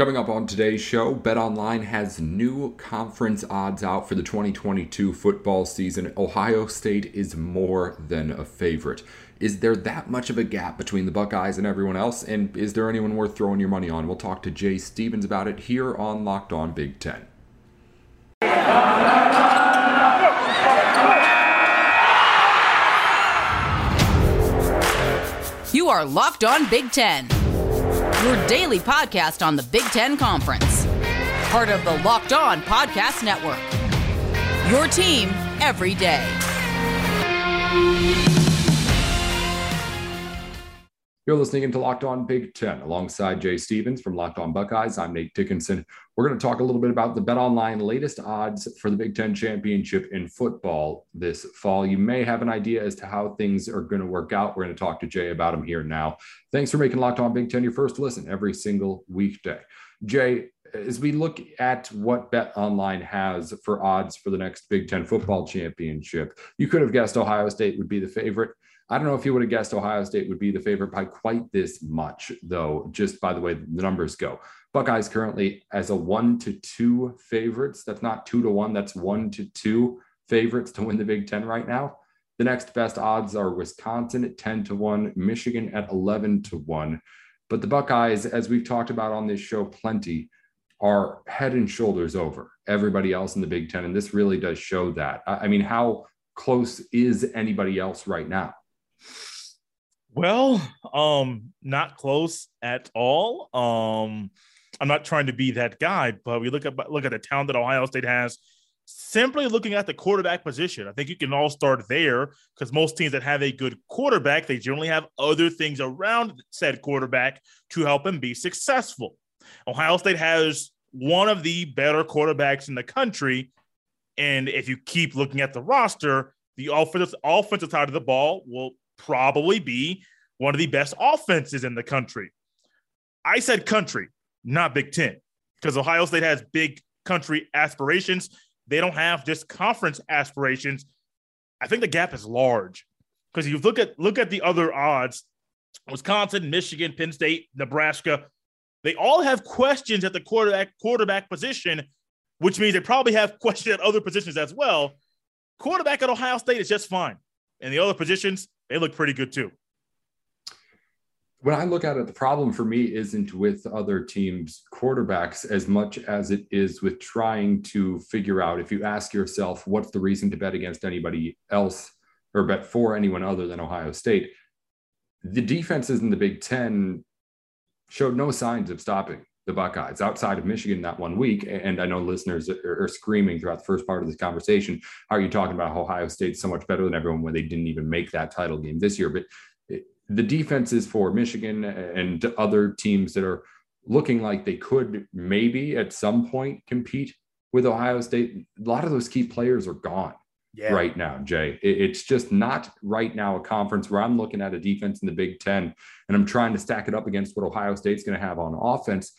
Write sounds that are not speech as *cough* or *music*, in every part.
Coming up on today's show, BetOnline has new conference odds out for the 2022 football season. Ohio State is more than a favorite. Is there that much of a gap between the Buckeyes and everyone else? And is there anyone worth throwing your money on? We'll talk to Jay Stevens about it here on Locked On Big Ten. You are Locked On Big Ten your daily podcast on the Big Ten Conference. Part of the Locked On Podcast Network. Your team every day. You're listening to Locked On Big Ten alongside Jay Stevens from Locked On Buckeyes. I'm Nate Dickinson. We're going to talk a little bit about the Bet Online latest odds for the Big Ten championship in football this fall. You may have an idea as to how things are going to work out. We're going to talk to Jay about them here now. Thanks for making Locked On Big Ten your first listen every single weekday. Jay, as we look at what Bet Online has for odds for the next Big Ten football championship, you could have guessed Ohio State would be the favorite. I don't know if you would have guessed Ohio State would be the favorite by quite this much, though, just by the way the numbers go. Buckeyes currently as a one to two favorites. That's not two to one, that's one to two favorites to win the Big Ten right now. The next best odds are Wisconsin at 10 to 1, Michigan at 11 to 1. But the Buckeyes, as we've talked about on this show plenty, are head and shoulders over everybody else in the Big Ten. And this really does show that. I mean, how close is anybody else right now? Well, um, not close at all. Um, I'm not trying to be that guy, but we look at look at the talent that Ohio State has. Simply looking at the quarterback position, I think you can all start there because most teams that have a good quarterback, they generally have other things around said quarterback to help him be successful. Ohio State has one of the better quarterbacks in the country, and if you keep looking at the roster, the offensive offensive side of the ball will probably be one of the best offenses in the country. I said country, not Big Ten, because Ohio State has big country aspirations. They don't have just conference aspirations. I think the gap is large because you look at look at the other odds: Wisconsin, Michigan, Penn State, Nebraska. They all have questions at the quarterback quarterback position, which means they probably have *laughs* questions at other positions as well. Quarterback at Ohio State is just fine. And the other positions, they look pretty good too. When I look at it, the problem for me isn't with other teams' quarterbacks as much as it is with trying to figure out if you ask yourself, what's the reason to bet against anybody else or bet for anyone other than Ohio State? The defenses in the Big Ten showed no signs of stopping the Buckeyes outside of Michigan that one week. And I know listeners are, screaming throughout the first part of this conversation. How are you talking about Ohio State so much better than everyone when they didn't even make that title game this year? But eh, the defenses for Michigan eh, and other teams that are looking like they could maybe at some point compete with Ohio State, a lot of those key players are gone. Yeah. right now, Jay. It's just not right now a conference where I'm looking at a defense in the Big Ten and I'm trying to stack it up against what Ohio State's going to have on offense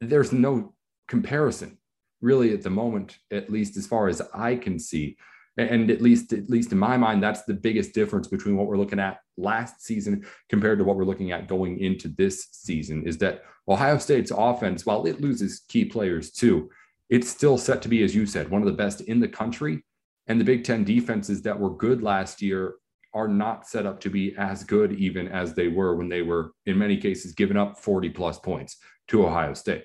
there's no comparison really at the moment, at least as far as I can see. And at least, at least in my mind, that's the biggest difference between what we're looking at last season compared to what we're looking at going into this season. Is that Ohio State's offense, while it loses key players too, it's still set to be, as you said, one of the best in the country. And the Big Ten defenses that were good last year are not set up to be as good even as they were when they were in many cases giving up 40 plus points to Ohio State.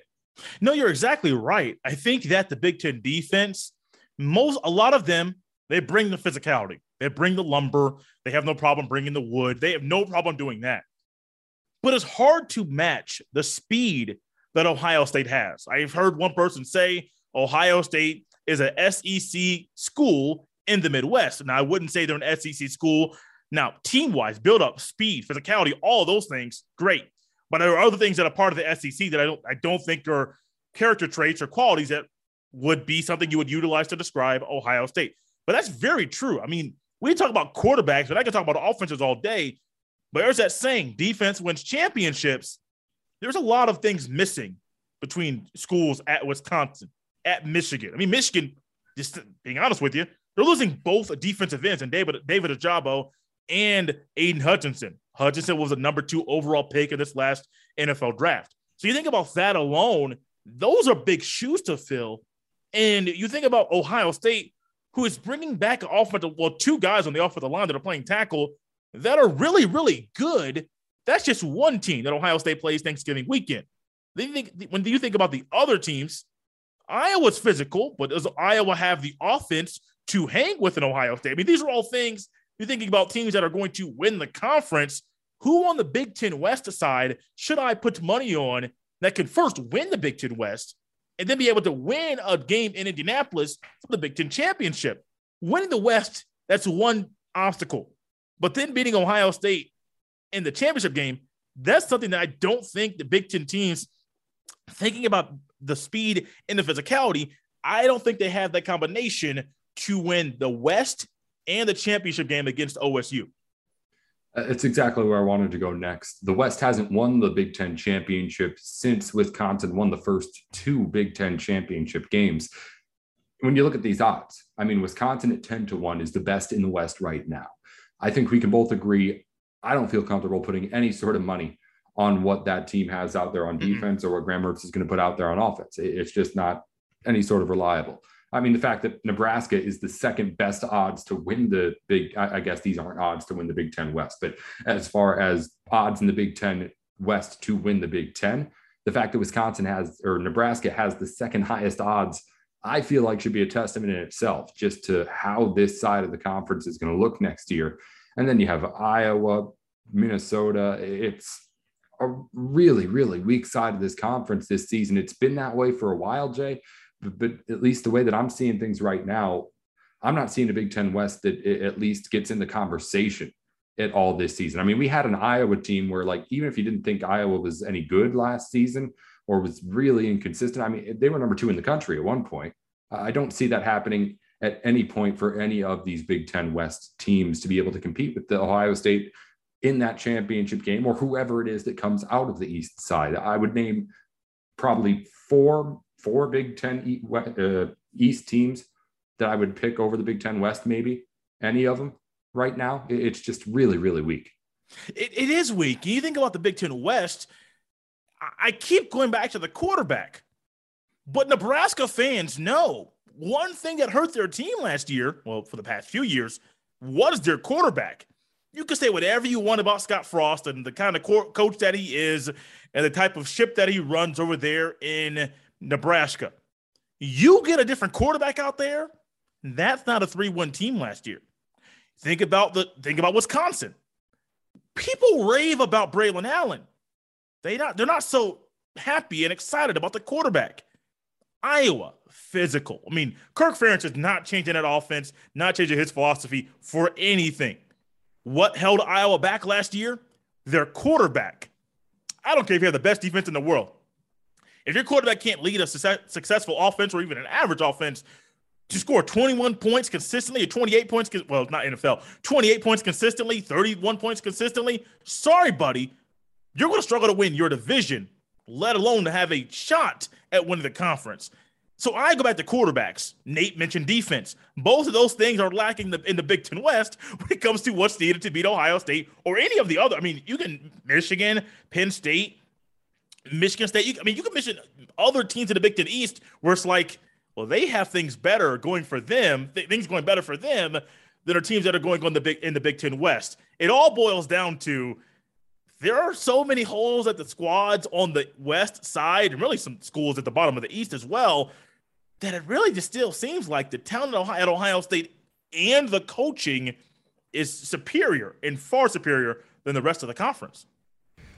No, you're exactly right. I think that the Big Ten defense, most a lot of them, they bring the physicality. They bring the lumber. They have no problem bringing the wood. They have no problem doing that. But it's hard to match the speed that Ohio State has. I've heard one person say Ohio State is a SEC school in the Midwest. Now, I wouldn't say they're an SEC school. Now, team wise, build up, speed, physicality, all those things, great. But there are other things that are part of the SEC that I don't I don't think are character traits or qualities that would be something you would utilize to describe Ohio State. But that's very true. I mean, we talk about quarterbacks, but I can talk about offenses all day. But there's that saying, defense wins championships. There's a lot of things missing between schools at Wisconsin, at Michigan. I mean, Michigan, just being honest with you, they're losing both defensive ends and David David Ojabo and Aidan Hutchinson. Hutchinson was a number two overall pick in this last NFL draft. So you think about that alone, those are big shoes to fill. And you think about Ohio State, who is bringing back an offensive, well, two guys on the offensive line that are playing tackle that are really, really good. That's just one team that Ohio State plays Thanksgiving weekend. Then you think, when you think about the other teams, Iowa's physical, but does Iowa have the offense to hang with an Ohio State? I mean, these are all things you're thinking about teams that are going to win the conference. Who on the Big Ten West side should I put money on that can first win the Big Ten West and then be able to win a game in Indianapolis for the Big Ten championship? Winning the West, that's one obstacle. But then beating Ohio State in the championship game, that's something that I don't think the Big Ten teams thinking about the speed and the physicality. I don't think they have that combination to win the West and the championship game against OSU. Uh, it's exactly where I wanted to go next. The West hasn't won the Big Ten championship since Wisconsin won the first two Big Ten championship games. When you look at these odds, I mean, Wisconsin at 10 to 1 is the best in the West right now. I think we can both agree. I don't feel comfortable putting any sort of money on what that team has out there on defense or what Graham Mertz is going to put out there on offense. It's just not any sort of reliable. I mean, the fact that Nebraska is the second best odds to win the big, I, guess these aren't odds to win the Big Ten West, but as far as odds in the Big Ten West to win the Big Ten, the fact that Wisconsin has or Nebraska has the second highest odds, I feel like should be a testament in itself just to how this side of the conference is going to look next year. And then you have Iowa, Minnesota. It's a really, really weak side of this conference this season. It's been that way for a while, Jay but, but at least the way that I'm seeing things right now, I'm not seeing a Big Ten West that at least gets in the conversation at all this season. I mean, we had an Iowa team where, like, even if you didn't think Iowa was any good last season or was really inconsistent, I mean, they were number two in the country at one point. I don't see that happening at any point for any of these Big Ten West teams to be able to compete with the Ohio State in that championship game or whoever it is that comes out of the East side. I would name probably four four Big Ten uh, East teams that I would pick over the Big Ten West, maybe any of them right now. It's just really, really weak. it, it is weak. You think about the Big Ten West, I keep going back to the quarterback, but Nebraska fans know one thing that hurt their team last year, well, for the past few years, was their quarterback. You can say whatever you want about Scott Frost and the kind of coach that he is and the type of ship that he runs over there in Nebraska. You get a different quarterback out there, that's not a 3-1 team last year. Think about the think about Wisconsin. People rave about Braelon Allen. They not they're not so happy and excited about the quarterback. Iowa, physical. I mean, Kirk Ferentz is not changing that offense, not changing his philosophy for anything. What held Iowa back last year? Their quarterback. I don't care if you have the best defense in the world. If your quarterback can't lead a success, successful offense or even an average offense to score 21 points consistently or 28 points, well, not NFL, 28 points consistently, 31 points consistently, sorry, buddy, you're going to struggle to win your division, let alone to have a shot at winning the conference. So I go back to quarterbacks. Nate mentioned defense. Both of those things are lacking in the Big Ten West *laughs* when it comes to what's needed to beat Ohio State or any of the other. I mean, you can Michigan, Penn State, Michigan State. You, I mean, you can mention other teams in the Big Ten East where it's like, well, they have things better going for them, th- things going better for them than are teams that are going on the big in the Big Ten West. It all boils down to there are so many holes at the squads on the west side, and really some schools at the bottom of the East as well. That it really just still seems like the talent at Ohio State and the coaching is superior and far superior than the rest of the conference.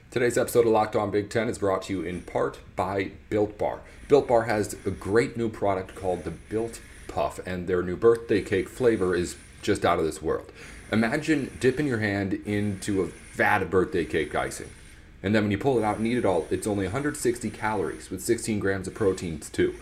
Today's episode of Locked On Big Ten is brought to you in part by Built Bar. Built Bar has a great new product called the Built Puff, and their new birthday cake flavor is just out of this world. Imagine dipping your hand into a vat of birthday cake icing. And then when you pull it out and eat it all, it's only 160 calories with 16 grams of proteins, too.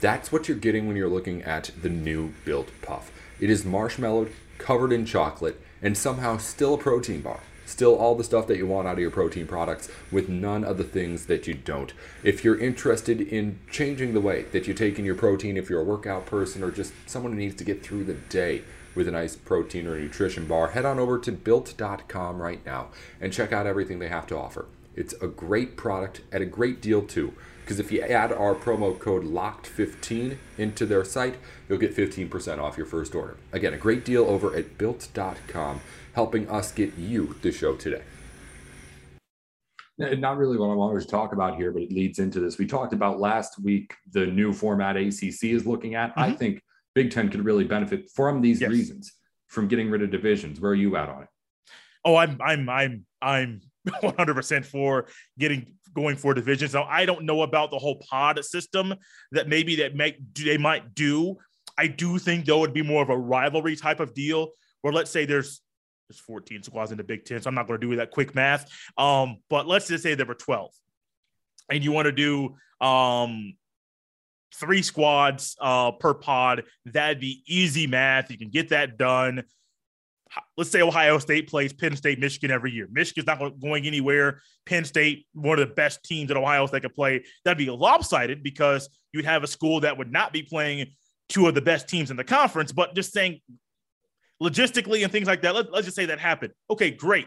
That's what you're getting when you're looking at the new Built Puff. It is marshmallowed, covered in chocolate, and somehow still a protein bar. Still all the stuff that you want out of your protein products with none of the things that you don't. If you're interested in changing the way that you take in your protein, if you're a workout person or just someone who needs to get through the day with a nice protein or nutrition bar, head on over to built.com right now and check out everything they have to offer. It's a great product at a great deal too. Because if you add our promo code LOCKED15 into their site, you'll get 15% off your first order. Again, a great deal over at built.com, helping us get you the show today. Not really what I wanted to talk about here, but it leads into this. We talked about last week the new format ACC is looking at. Mm-hmm. I think Big Ten could really benefit from these yes. reasons, from getting rid of divisions. Where are you at on it? Oh, I'm I'm I'm I'm *laughs* 100% for getting going for divisions. Now, I don't know about the whole pod system that maybe that make they might do. I do think though it'd be more of a rivalry type of deal where let's say there's there's 14 squads in the Big Ten, so I'm not going to do that quick math. Um, but let's just say there were 12, and you want to do um three squads uh per pod. That'd be easy math. You can get that done let's say Ohio State plays Penn State, Michigan every year. Michigan's not going anywhere. Penn State, one of the best teams that Ohio State could play. That'd be lopsided because you'd have a school that would not be playing two of the best teams in the conference. But just saying logistically and things like that, let, us just say that happened. Okay, great.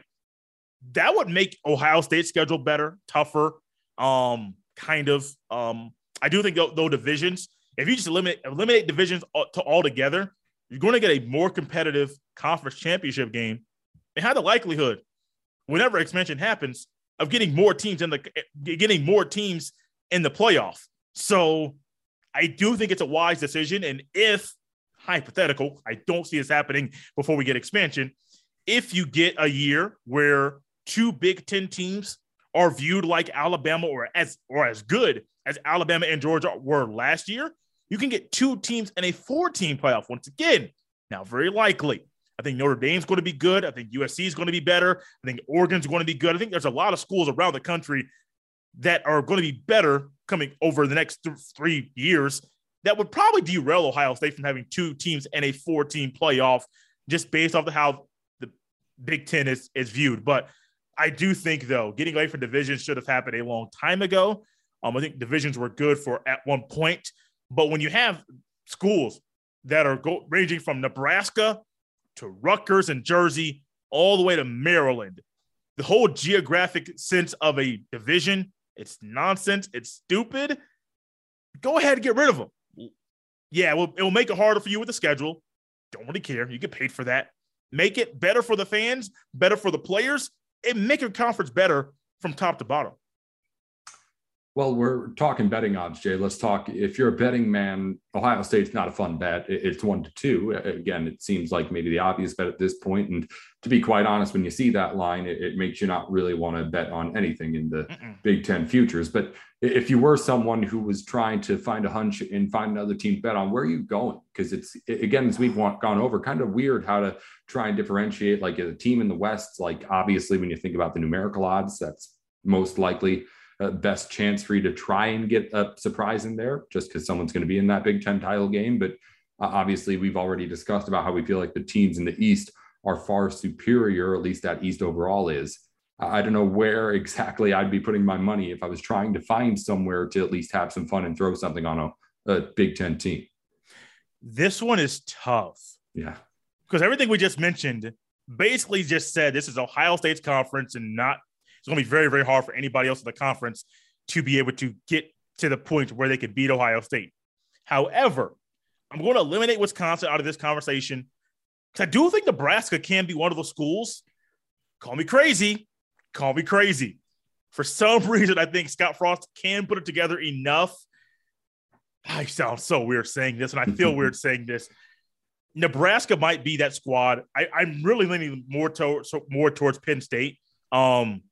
That would make Ohio State's schedule better, tougher, um, kind of. Um, I do think though, though divisions, if you just eliminate eliminate divisions to altogether, you're going to get a more competitive conference championship game and have the likelihood, whenever expansion happens, of getting more teams in the getting more teams in the playoff. So I do think it's a wise decision. And if hypothetical, I don't see this happening before we get expansion. If you get a year where two Big Ten teams are viewed like Alabama or as or as good as Alabama and Georgia were last year, you can get two teams and a four team playoff once again. Now, very likely. I think Notre Dame's going to be good. I think USC is going to be better. I think Oregon's going to be good. I think there's a lot of schools around the country that are going to be better coming over the next th- three years that would probably derail Ohio State from having two teams and a four team playoff just based off of how the Big Ten is, is viewed. But I do think, though, getting away from divisions should have happened a long time ago. Um, I think divisions were good for at one point. But when you have schools that are go- ranging from Nebraska to Rutgers and Jersey, all the way to Maryland, the whole geographic sense of a division, it's nonsense. It's stupid. Go ahead and get rid of them. Yeah, well, it will make it harder for you with the schedule. Don't really care. You get paid for that. Make it better for the fans, better for the players, and make your conference better from top to bottom. Well, we're talking betting odds, Jay. Let's talk. If you're a betting man, Ohio State's not a fun bet. It's one to two. Again, it seems like maybe the obvious bet at this point. And to be quite honest, when you see that line, it, it makes you not really want to bet on anything in the Mm-mm. Big Ten futures. But if you were someone who was trying to find a hunch and find another team bet on, where are you going? Because it's again, as we've gone over, kind of weird how to try and differentiate. Like a team in the West, like obviously when you think about the numerical odds, that's most likely uh, best chance for you to try and get a surprise in there just because someone's going to be in that Big Ten title game. But uh, obviously, we've already discussed about how we feel like the teams in the East are far superior, at least that East overall is. I don't know where *laughs* exactly I'd be putting my money if I was trying to find somewhere to at least have some fun and throw something on a, a Big Ten team. This one is tough. Yeah. Because everything we just mentioned basically just said this is Ohio State's conference and not it's going to be very, very hard for anybody else in the conference to be able to get to the point where they could beat Ohio State. However, I'm going to eliminate Wisconsin out of this conversation because I do think Nebraska can be one of those schools. Call me crazy. Call me crazy. For some *laughs* reason, I think Scott Frost can put it together enough. I sound so weird saying this, and I feel weird *laughs* saying this. Nebraska might be that squad. I, am really leaning more towards more towards Penn State. Um,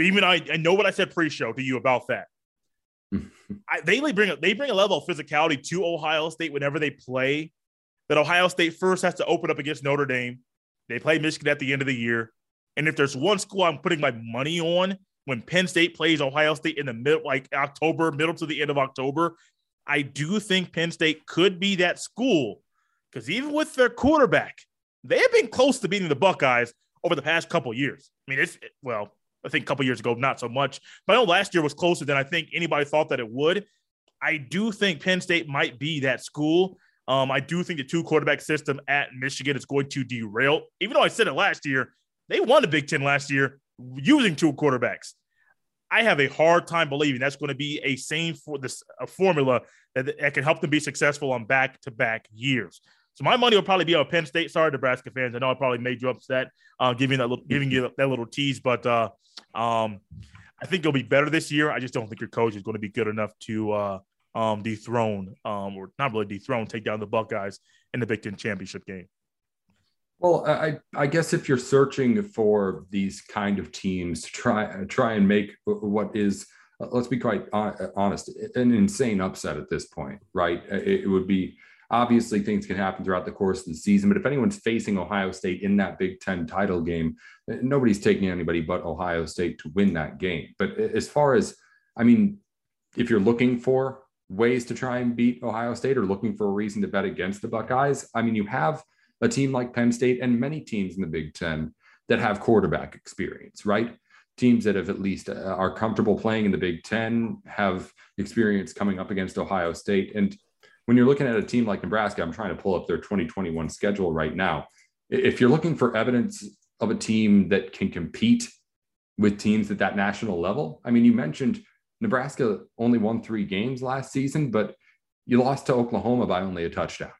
even I, I know what I said pre-show to you about that. *laughs* I, they bring a, they bring a level of physicality to Ohio State whenever they play. That Ohio State first has to open up against Notre Dame. They play Michigan at the end of the year, and if there's one school I'm putting my money on when Penn State plays Ohio State in the middle, like October, middle to the end of October, I do think Penn State could be that school because even with their quarterback, they have been close to beating the Buckeyes over the past couple years. I mean, it's well, I think a couple years ago, not so much. But I know last year was closer than I think anybody thought that it would. I do think Penn State might be that school. Um, I do think the two quarterback system at Michigan is going to derail. Even though I said it last year, they won the Big Ten last year using two quarterbacks. I have a hard time believing that's going to be a same for this a formula that, that can help them be successful on back to back years. So my money will probably be on Penn State. Sorry, Nebraska fans. I know I probably made you upset, uh, giving that little, giving you that little tease, but uh, um, I think it'll be better this year. I just don't think your coach is going to be good enough to uh, um, dethrone, um, or not really dethrone, take down the Buckeyes in the Big Ten championship game. Well, I, I guess if you're searching for these kind of teams to try try and make what is, let's be quite honest, an insane upset at this point, right? It would be obviously things can happen throughout the course of the season, but if anyone's facing Ohio State in that Big Ten title game, nobody's taking anybody but Ohio State to win that game. But as far as, I mean, if you're looking for ways to try and beat Ohio State or looking for a reason to bet against the Buckeyes, I mean, you have a team like Penn State and many teams in the Big Ten that have quarterback experience, right? Teams that have at least uh, are comfortable playing in the Big Ten have experience coming up against Ohio State. And when you're looking at a team like Nebraska, I'm trying to pull up their 2021 schedule right now. If you're looking for evidence of a team that can compete with teams at that national level, I mean, you mentioned Nebraska only won three games last season, but you lost to Oklahoma by only a touchdown.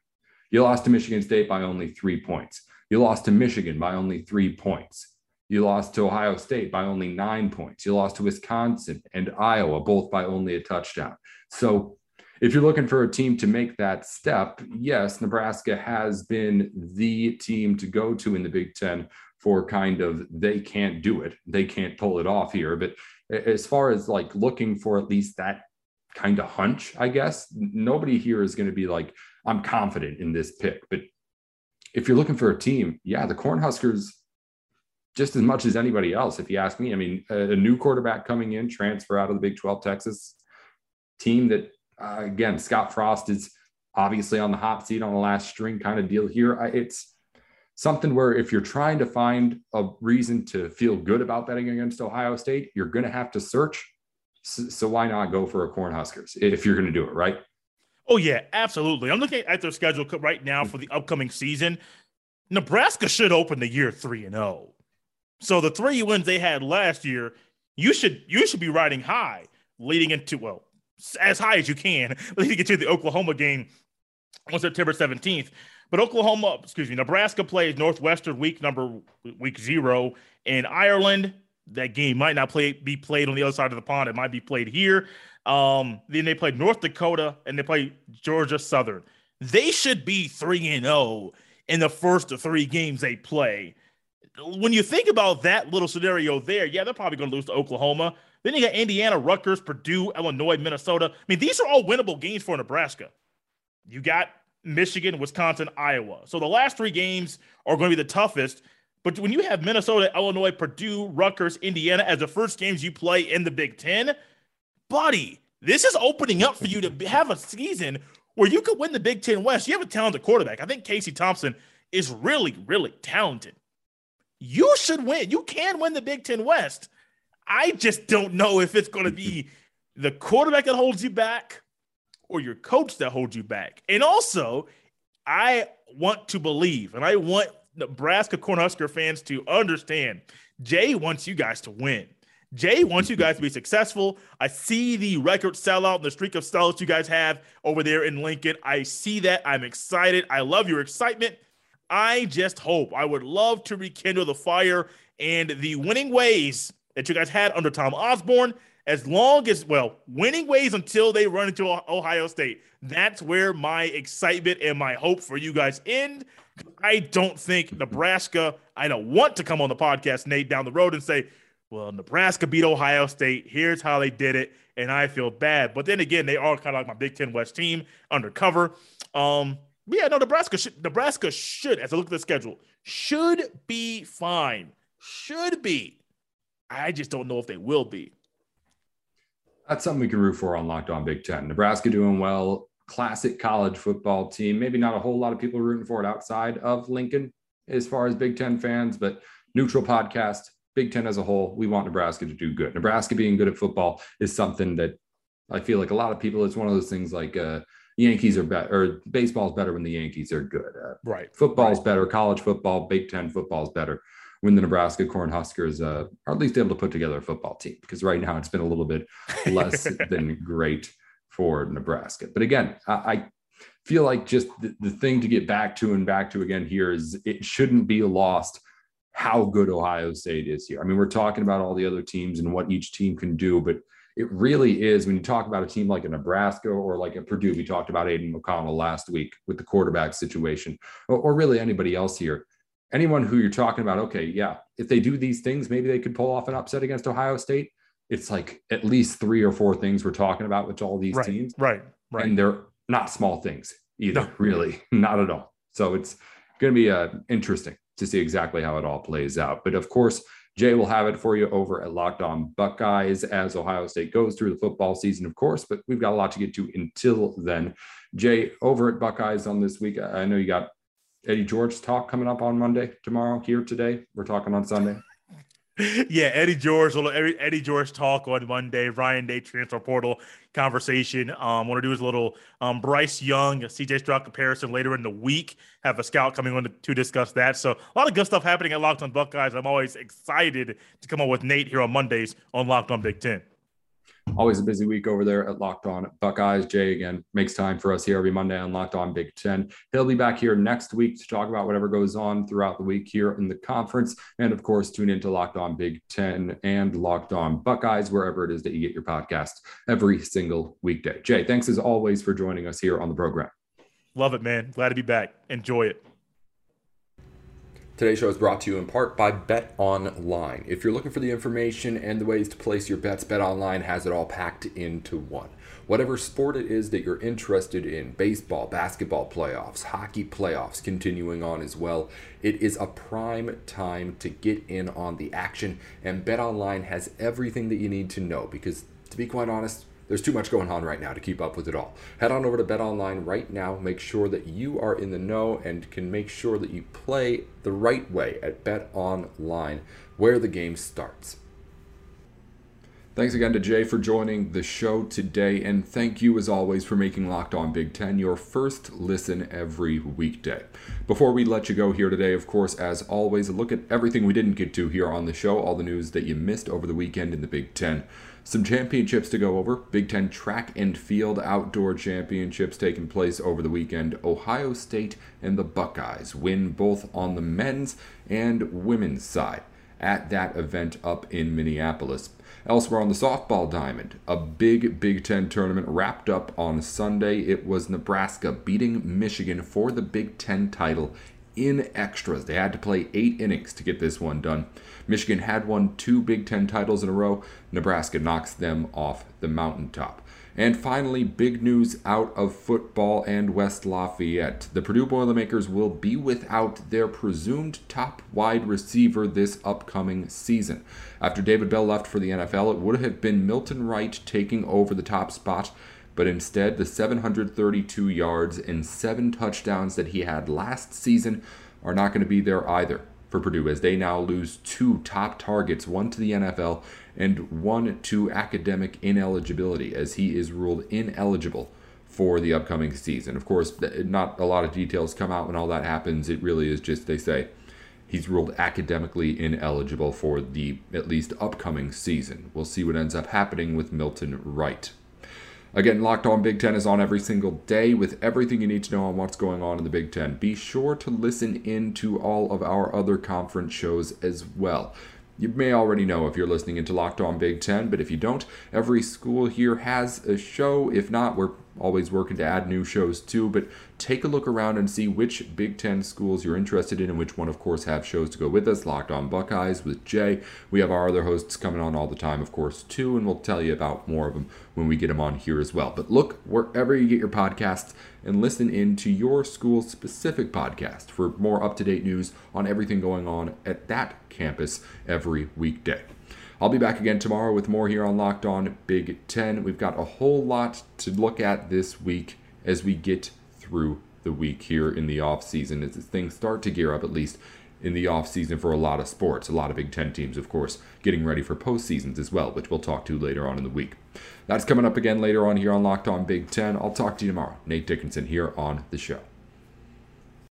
You lost to Michigan State by only three points. You lost to Michigan by only three points. You lost to Ohio State by only nine points. You lost to Wisconsin and Iowa, both by only a touchdown. So, if you're looking for a team to make that step, yes, Nebraska has been the team to go to in the Big Ten for kind of they can't do it. They can't pull it off here. But as far as like looking for at least that kind of hunch, I guess, nobody here is going to be like, I'm confident in this pick. But if you're looking for a team, yeah, the Cornhuskers, just as much as anybody else, if you ask me, I mean, a, new quarterback coming in, transfer out of the Big 12 Texas team that, uh, again, Scott Frost is obviously on the hot seat on the last string kind of deal here. I, it's something where if you're trying to find a reason to feel good about betting against Ohio State, you're going to have to search. So, so why not go for a Cornhuskers if you're going to do it, right? Oh yeah, absolutely. I'm looking at their schedule right now for the upcoming season. Nebraska should open the year three and zero. Oh. So the three wins they had last year, you should you should be riding high, leading into well as high as you can, *laughs* leading to the Oklahoma game on September 17th. But Oklahoma, excuse me, Nebraska plays Northwestern week number week zero in Ireland. That game might not play be played on the other side of the pond. It might be played here. Um, then they play North Dakota and they play Georgia Southern. They should be 3 and 0 in the first three games they play. When you think about that little scenario there, yeah, they're probably going to lose to Oklahoma. Then you got Indiana, Rutgers, Purdue, Illinois, Minnesota. I mean, these are all winnable games for Nebraska. You got Michigan, Wisconsin, Iowa. So the last three games are going to be the toughest. But when you have Minnesota, Illinois, Purdue, Rutgers, Indiana as the first games you play in the Big Ten, buddy, this is opening up for you to have a season where you could win the Big Ten West. You have a talented quarterback. I think Casey Thompson is really, really talented. You should win. You can win the Big Ten West. I just don't know if it's going to be the quarterback that holds you back or your coach that holds you back. And also, I want to believe, and I want Nebraska Cornhusker fans to understand Jay wants you guys to win. Jay wants you guys to be successful. I see the record sellout and the streak of sellouts you guys have over there in Lincoln. I see that. I'm excited. I love your excitement. I just hope I would love to rekindle the fire and the winning ways that you guys had under Tom Osborne. As long as, well, winning ways until they run into Ohio State. That's where my excitement and my hope for you guys end. I don't think Nebraska, I don't want to come on the podcast, Nate, down the road and say, well, Nebraska beat Ohio State. Here's how they did it. And I feel bad. But then again, they are kind of like my Big Ten West team undercover. Um, yeah, no, Nebraska should Nebraska should, as I look at the schedule, should be fine. Should be. I just don't know if they will be. That's something we can root for on Locked On Big Ten. Nebraska doing well. Classic college football team. Maybe not a whole lot of people rooting for it outside of Lincoln as far as Big Ten fans, but neutral podcast Big Ten as a whole, we want Nebraska to do good. Nebraska being good at football is something that I feel like a lot of people, it's one of those things like uh, Yankees are better, or baseball's better when the Yankees are good. Uh, right. Football's right. better. College football, Big Ten football's better when the Nebraska Cornhuskers uh, are at least able to put together a football team because right now it's been a little bit *laughs* less than great for Nebraska. But again, I, I feel like just the, the thing to get back to and back to again here is it shouldn't be lost how good Ohio State is here. I mean, we're talking about all the other teams and what each team can do, but it really is when you talk about a team like a Nebraska or like a Purdue. We talked about Aidan O'Connell last week with the quarterback situation, or, or really anybody else here. Anyone who you're talking about, okay, yeah, if they do these things, maybe they could pull off an upset against Ohio State. It's like at least three or four things we're talking about with all these right, teams. Right, right. And they're not small things either, No. really, *laughs* not at all. So it's going to be uh, interesting to see exactly how it all plays out. But of course, Jay will have it for you over at Locked On Buckeyes as Ohio State goes through the football season, of course. But we've got a lot to get to until then. Jay, over at Buckeyes on this week, I know you got Eddie George talk coming up on Monday, tomorrow, here today. We're talking on Sunday. *laughs* yeah, Eddie George, little Eddie George talk on Monday, Ryan Day transfer portal conversation. Um, want to do is a little um, Bryce Young, CJ Stroud comparison later in the week. Have a scout coming on to, to discuss that. So a lot of good stuff happening at Locked On Buckeyes. I'm always excited to come on with Nate here on Mondays on Locked On Big Ten. Always a busy week over there at Locked On Buckeyes. Jay again makes time for us here every Monday on Locked On Big Ten. He'll be back here next week to talk about whatever goes on throughout the week here in the conference. And of course, tune into Locked On Big Ten and Locked On Buckeyes, wherever it is that you get your podcast every single weekday. Jay, thanks as always for joining us here on the program. Love it, man. Glad to be back. Enjoy it. Today's show is brought to you in part by Bet Online. If you're looking for the information and the ways to place your bets, Bet Online has it all packed into one. Whatever sport it is that you're interested in baseball, basketball playoffs, hockey playoffs continuing on as well it is a prime time to get in on the action, and Bet Online has everything that you need to know because, to be quite honest, there's too much going on right now to keep up with it all. Head on over to Bet Online right now. Make sure that you are in the know and can make sure that you play the right way at Bet Online, where the game starts. Thanks again to Jay for joining the show today. And thank you, as always, for making Locked On Big Ten your first listen every weekday. Before we let you go here today, of course, as always, look at everything we didn't get to here on the show, all the news that you missed over the weekend in the Big Ten. Some championships to go over. Big Ten track and field outdoor championships taking place over the weekend. Ohio State and the Buckeyes win both on the men's and women's side at that event up in Minneapolis. Elsewhere on the softball diamond, a big Big Ten tournament wrapped up on Sunday. It was Nebraska beating Michigan for the Big Ten title in extras. They had to play eight innings to get this one done. Michigan had won two Big Ten titles in a row. Nebraska knocks them off the mountaintop. And finally, big news out of football and West Lafayette. The Purdue Boilermakers will be without their presumed top wide receiver this upcoming season. After David Bell left for the NFL, it would have been Milton Wright taking over the top spot but instead the 732 yards and seven touchdowns that he had last season are not going to be there either for Purdue as they now lose two top targets, one to the NFL and one to academic ineligibility as he is ruled ineligible for the upcoming season. Of course, not a lot of details come out when all that happens. It really is just they say he's ruled academically ineligible for the at least upcoming season. We'll see what ends up happening with Milton Wright. Again, Locked On Big Ten is on every single day with everything you need to know on what's going on in the Big Ten. Be sure to listen in to all of our other conference shows as well. You may already know if you're listening into Locked On Big Ten, but if you don't, every school here has a show. If not, we're always working to add new shows too. But take a look around and see which Big Ten schools you're interested in and which one, of course, have shows to go with us. Locked On Buckeyes with Jay. We have our other hosts coming on all the time, of course, too, and we'll tell you about more of them when we get them on here as well. But look wherever you get your podcasts and listen in to your school specific podcast for more up to date news on everything going on at that campus every weekday. I'll be back again tomorrow with more here on Locked On Big Ten. We've got a whole lot to look at this week as we get through the week here in the off season as things start to gear up at least in the off season for a lot of sports. A lot of Big Ten teams, of course, getting ready for postseasons as well, which we'll talk to later on in the week. That's coming up again later on here on Locked On Big Ten. I'll talk to you tomorrow. Nate Dickinson here on the show.